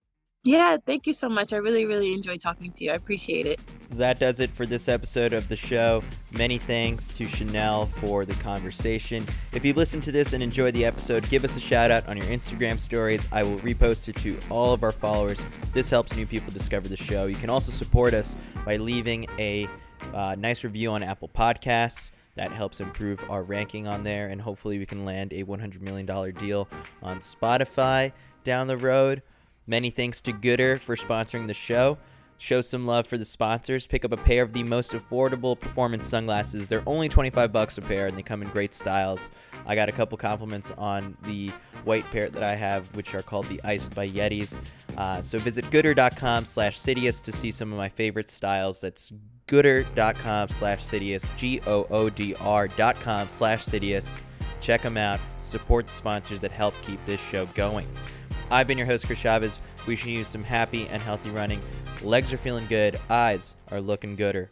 Yeah, thank you so much. I really, really enjoyed talking to you. I appreciate it. That does it for this episode of the show. Many thanks to Chanel for the conversation. If you listened to this and enjoyed the episode, give us a shout out on your Instagram stories. I will repost it to all of our followers. This helps new people discover the show. You can also support us by leaving a uh, nice review on Apple Podcasts. That helps improve our ranking on there, and hopefully, we can land a $100 million deal on Spotify down the road. Many thanks to Goodr for sponsoring the show. Show some love for the sponsors. Pick up a pair of the most affordable performance sunglasses. They're only 25 bucks a pair and they come in great styles. I got a couple compliments on the white pair that I have, which are called the Iced by Yetis. Uh, so visit goodr.com slash Citius to see some of my favorite styles. That's goodr.com slash Citius, G-O-O-D-R dot com slash Citius. Check them out. Support the sponsors that help keep this show going. I've been your host, Chris Chavez. Wishing you some happy and healthy running. Legs are feeling good. Eyes are looking gooder.